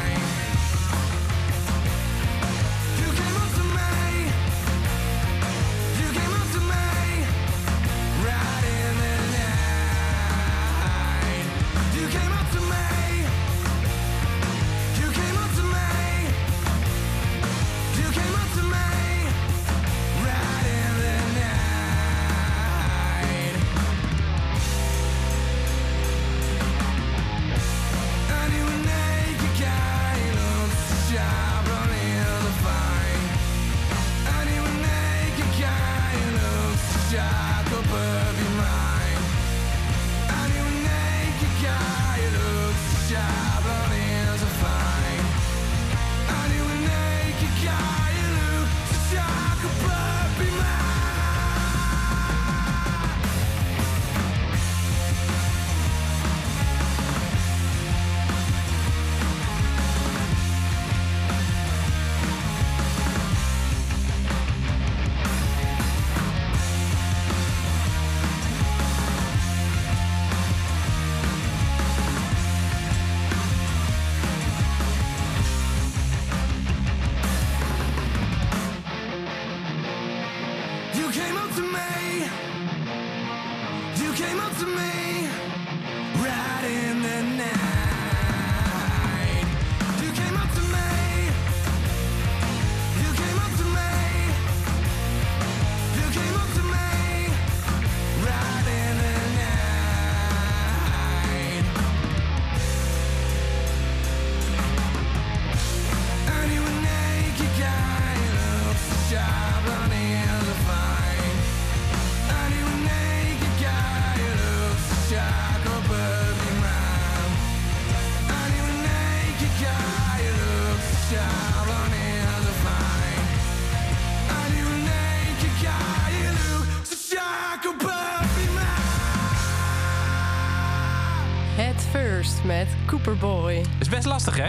met Cooperboy. is best lastig, hè?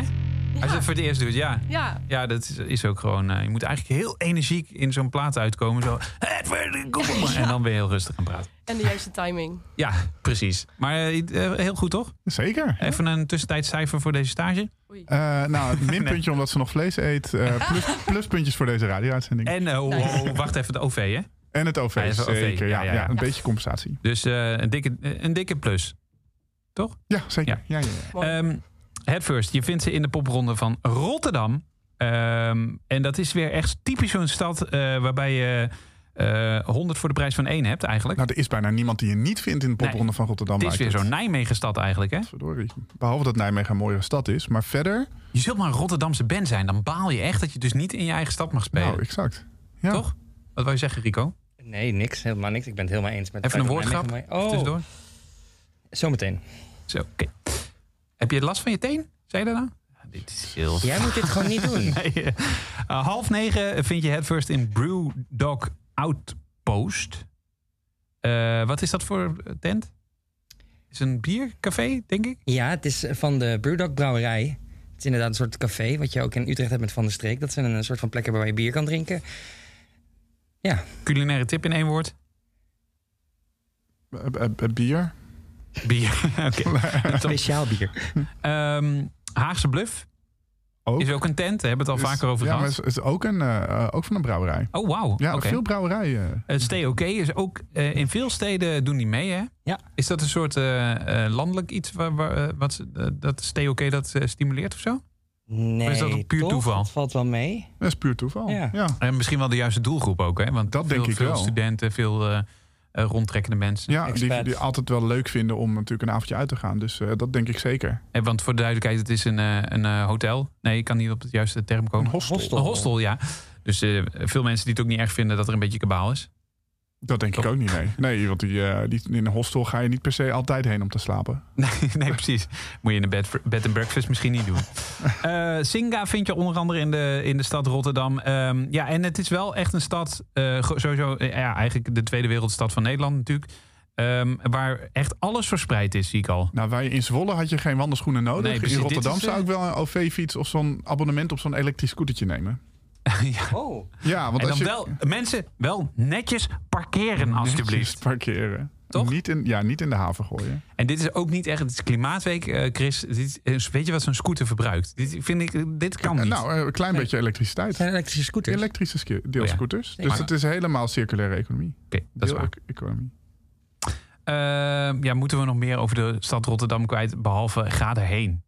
Als je het voor het eerst doet, ja. Ja. Ja, dat is, is ook gewoon... eh, je moet eigenlijk heel energiek in zo'n plaat uitkomen. Zo. *laughs* En dan ben je heel rustig aan praten. En de juiste timing. Ja, precies. Maar eh, eh, heel goed, toch? Zeker. Even een tussentijds cijfer voor deze stage. Eh, nou, minpuntje omdat ze nog vlees eet. eh, *laughs* plus, pluspuntjes voor deze radio-uitzending. En, oh, oh, wacht even, de OV, hè? En het OV, Ja, OV, zeker. Ja, ja, ja, ja. een Ja. beetje compensatie. Dus eh, een, dikke, een dikke plus. Toch? Ja, zeker. Ja. Ja, ja, Ehm Head First, je vindt ze in de popronde van Rotterdam. Ehm, en dat is weer echt typisch zo'n stad eh, waarbij je eh 100 voor de prijs van één hebt eigenlijk. Nou, er is bijna niemand die je niet vindt in de popronde van Rotterdam. Het is weer zo'n Nijmegen-stad eigenlijk, hè? Verdorie. Behalve dat Nijmegen een mooiere stad is. Maar verder... Je zult maar een Rotterdamse band zijn. Dan baal je echt dat je dus niet in je eigen stad mag spelen. Nou, exact. Ja. Toch? Wat wil je zeggen, Rico? Nee, niks. Helemaal niks. Ik ben het helemaal eens met Even een woordgrap Oh, zometeen. Zo, oké. Heb je last van je teen? Zei je dat nou? Ja, Dit is heel... Jij moet dit gewoon niet *laughs* doen. Nee, eh, half negen vind je het first in Brewdog Outpost. Eh, wat is dat voor tent? Is een biercafé, denk ik? Ja, het is van de Brewdog Brouwerij. Het is inderdaad een soort café, wat je ook in Utrecht hebt met Van der Streek. Dat zijn een soort van plekken waar je bier kan drinken. Ja. Culinaire tip in één woord? Eh, eh, bier. Bier, *laughs* oké. *laughs* Speciaal bier. Ehm, Haagse Bluff Ook. is ook een tent. Daar hebben we het al Is- vaker over ja, maar gehad. het is ook, een, eh, eh, ook van een brouwerij. Oh, wauw. Ja, Oké. veel brouwerijen. Het Stay OK is ook in in veel steden doen die mee, hè? Ja. Is dat een soort eh, eh, landelijk iets waar, waar, eh, wat, eh, dat Stay OK dat eh, stimuleert of zo? Nee, Of is dat puur toch? toeval? Het valt wel mee. Dat is puur toeval. Ja. En misschien wel de juiste doelgroep ook, hè? Want Dat veel, denk ik veel wel. studenten, veel eh, eh, rondtrekkende mensen. Ja, die, die altijd wel leuk vinden om natuurlijk een avondje uit te gaan. Dus eh, dat denk ik zeker. En want voor de duidelijkheid, het is een, eh, een eh, hotel. Nee, ik kan niet op het juiste term komen. Een hostel. Een hostel, ja. Dus eh, veel mensen die het ook niet erg vinden dat er een beetje kabaal is. Dat denk ik ook niet, nee. Nee, want die, eh, die, in een hostel ga je niet per se altijd heen om te slapen. *laughs* Nee, nee precies. Moet je in een bed, bed and breakfast misschien niet doen. *laughs* Eh, Singa vind je onder andere in de, in de stad Rotterdam. Ehm, ja, en het is wel echt een stad, go- sowieso, ja, eigenlijk de tweede wereldstad van Nederland natuurlijk. Ehm, waar echt alles verspreid is, zie ik al. Nou, je in Zwolle had je geen wandelschoenen nodig. Nee, precies. in Rotterdam is, zou ik wel een OV-fiets of zo'n abonnement op zo'n elektrisch scootertje nemen. *laughs* Oh. Ja, want en als dan je... wel, mensen, wel netjes parkeren alsjeblieft. Netjes parkeren. Toch? Niet in, ja, niet in de haven gooien. En dit is ook niet echt, het is klimaatweek, eh, Chris. Dit is, weet je wat zo'n scooter verbruikt? Dit, vind ik, dit kan niet. Nou, een klein beetje elektriciteit. zijn elektrische scooters. Elektrische deelscooters. Oh ja. Dus Maar- het is helemaal circulaire economie. Oké, dat is waar. Deel-economie. Eh, ja, moeten we nog meer over de stad Rotterdam kwijt, behalve ga erheen?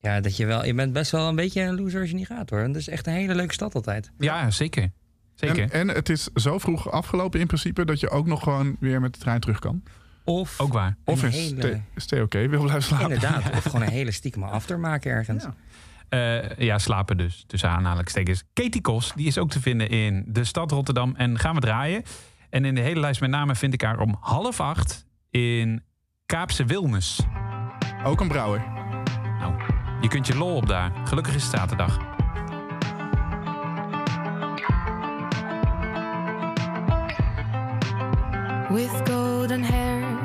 Ja, dat je wel. Je bent best wel een beetje een loser als je niet gaat hoor. Het is echt een hele leuke stad altijd. Ja, zeker. Zeker. En, en het is zo vroeg afgelopen in principe dat je ook nog gewoon weer met de trein terug kan. Of, ook waar. Of Een hele- stay, oké wil blijven slapen. Inderdaad. *laughs* Of gewoon een hele stiekeme after maken ergens. Eh, ja, slapen dus, tussen aanhalingstekens. Katie Kos, die is ook te vinden in de stad Rotterdam. En gaan we draaien. En in de hele lijst met name vind ik haar om half acht in Kaapse Wilnes. Ook een brouwer. Je kunt je lol op daar. Gelukkig is het zaterdag. With golden hair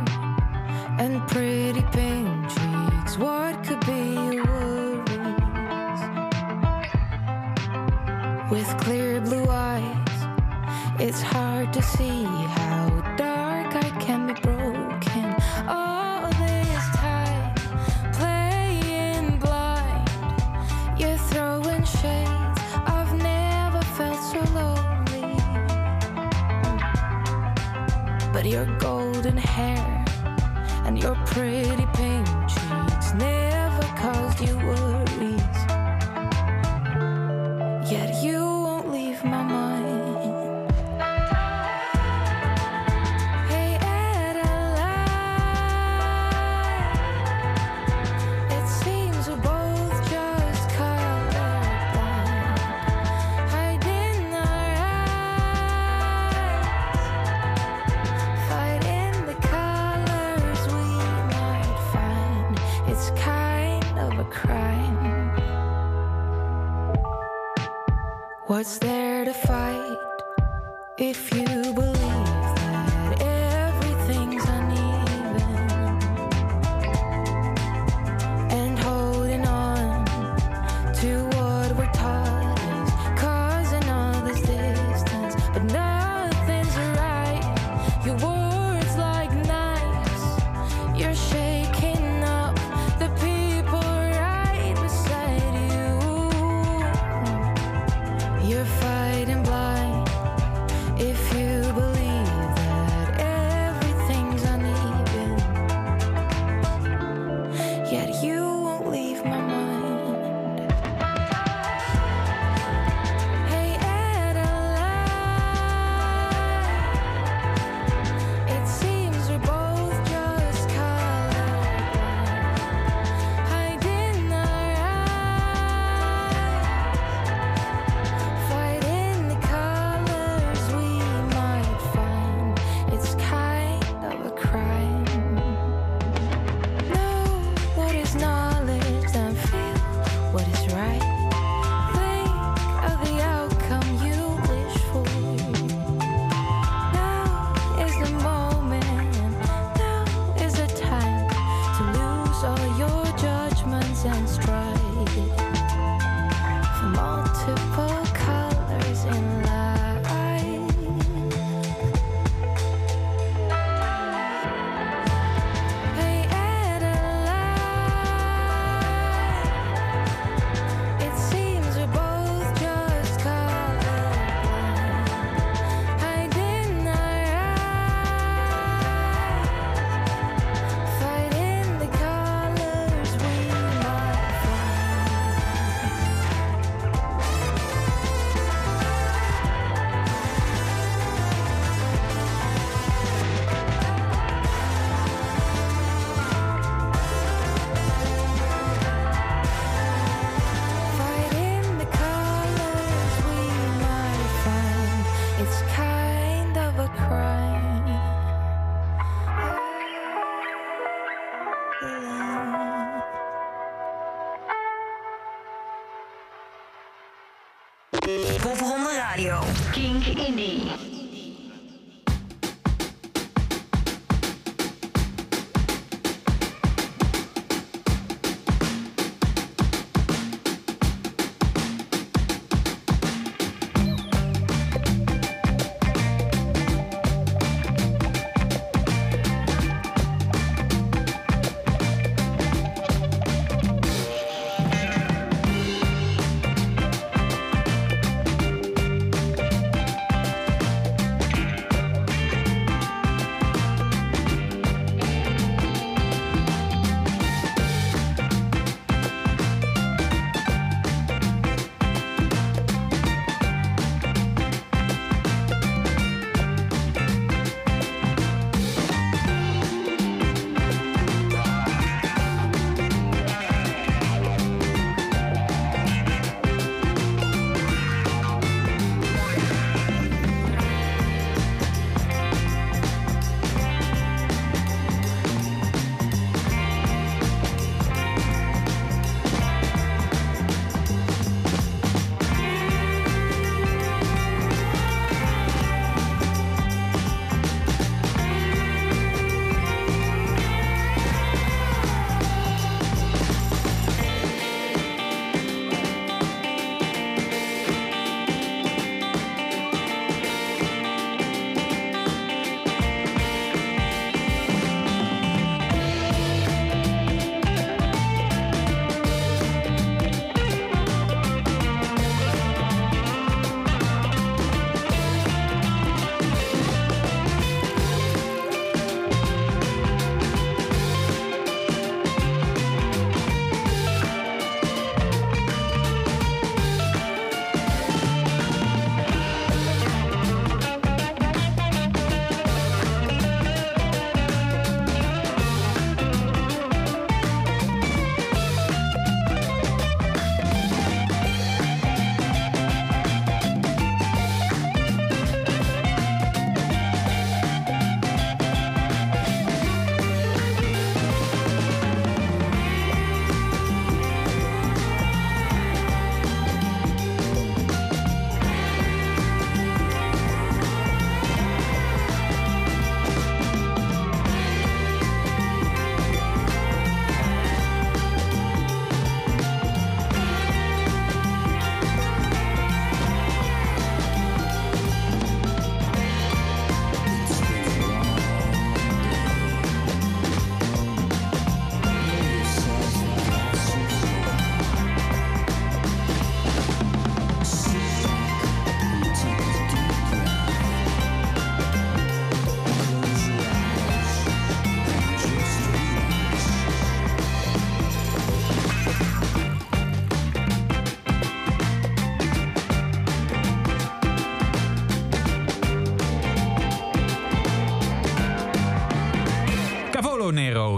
and pretty pink cheeks, what could be worries? With clear blue eyes, it's hard to see how Radio. Kink Indie.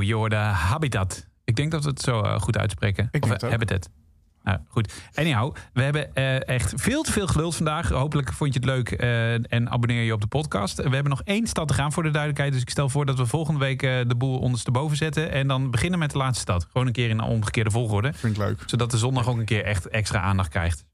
Je hoorde Habitat. Ik denk dat we het zo eh, goed uitspreken. Ik of denk. Habitat. Nou, goed. Anyhow, we hebben eh, echt veel te veel geluld vandaag. Hopelijk vond je het leuk eh, en abonneer je op de podcast. We hebben nog één stad te gaan voor de duidelijkheid. Dus ik stel voor dat we volgende week de boel ondersteboven zetten. En dan beginnen met de laatste stad. Gewoon een keer in een omgekeerde volgorde. Vind ik leuk. Zodat de zondag ook een keer echt extra aandacht krijgt.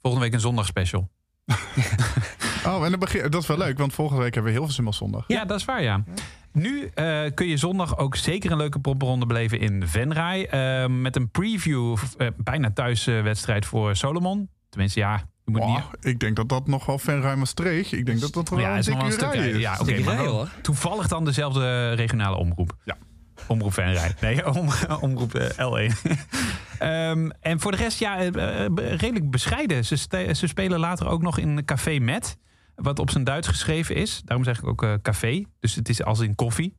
Volgende week een zondagspecial. *laughs* Oh, en begin, dat is wel leuk, want volgende week hebben we heel veel zondag. Ja, dat is waar, ja. Nu eh, kun je zondag ook zeker een leuke popronde beleven in Venray. eh, met een preview, eh, bijna thuiswedstrijd voor Solomon. Tenminste, ja, je moet niet... Oh, ik denk dat dat nog wel Venray Maastricht. Ik denk dat dat wel Ja, een is nog wel een dikke stuk rij rijden. is. Ja, oké. Maar hoor. Toevallig dan dezelfde regionale omroep. Ja. Omroep Venray. Nee, *laughs* om, omroep eh, L1. Ehm, en voor de rest, ja, redelijk bescheiden. Ze, ze spelen later ook nog in Café Met. Wat op zijn Duits geschreven is. Daarom zeg ik ook eh, café. Dus het is als in koffie.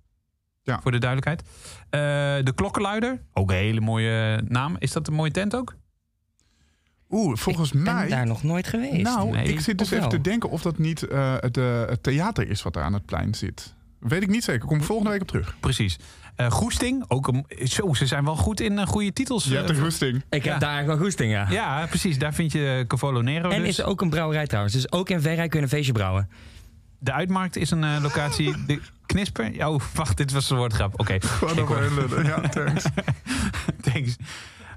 Ja. Voor de duidelijkheid. Eh, de Klokkenluider. Ook een hele mooie naam. Is dat een mooie tent ook? Oeh, volgens Ik ben mij... daar nog nooit geweest. Nou, Nee. ik zit dus even te denken of dat niet eh, het, eh, het theater is wat daar aan het plein zit. Weet ik niet zeker. Kom ik volgende week op terug. Precies. Eh, Goesting. Ook een, zo, ze zijn wel goed in eh, goede titels. Je hebt eh, een goesting. Ik heb Ja. daar eigenlijk wel goesting, ja. Ja, precies. Daar vind je Cavolo Nero. En dus. is er ook een brouwerij trouwens. Dus ook in Verrij kun je een feestje brouwen. De Uitmarkt is een eh, locatie. De Knisper. Oh, wacht, dit was een woordgrap. Oké. *laughs* Lullen. Ja, *laughs* thanks. Thanks.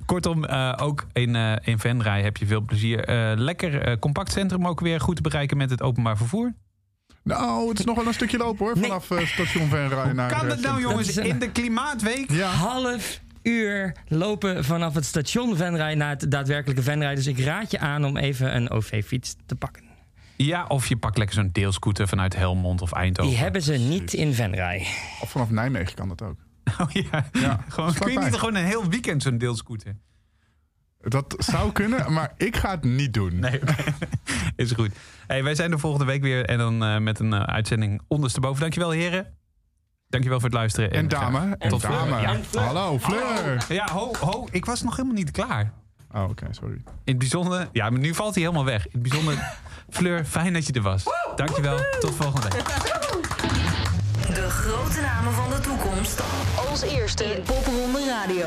Kortom, eh, ook in, eh in Venray heb je veel plezier. Eh, lekker eh, compact centrum ook weer goed te bereiken met het openbaar vervoer. Nou, het is nog wel een stukje lopen hoor. Vanaf eh, station Venray naar... Kan het nou jongens Dat een- in de klimaatweek? Ja. Half uur lopen vanaf het station Venrij naar het daadwerkelijke Venrij. Dus ik raad je aan om even een OV-fiets te pakken. Ja, of je pakt lekker zo'n deelscooter vanuit Helmond of Eindhoven. Die hebben ze niet in Venrij. Of vanaf Nijmegen kan dat ook. *laughs* Oh ja. Ja, gewoon, kun je niet gewoon een heel weekend zo'n deelscooter? Dat zou kunnen, *laughs* maar ik ga het niet doen. Nee, *laughs* is goed. Hey, wij zijn er volgende week weer en dan eh, met een eh, uitzending ondersteboven. Dankjewel heren. Dankjewel voor het luisteren. En graag dame. En tot dame. Ja. Hallo, Fleur. Ja, ho, ho, ik was nog helemaal niet klaar. Oh, oké, sorry. In het bijzonder, ja, maar nu valt hij helemaal weg. In het bijzonder, *laughs* Fleur, fijn dat je er was. Dankjewel, tot volgende week. De grote namen van de toekomst. Als eerste in Popronde Radio.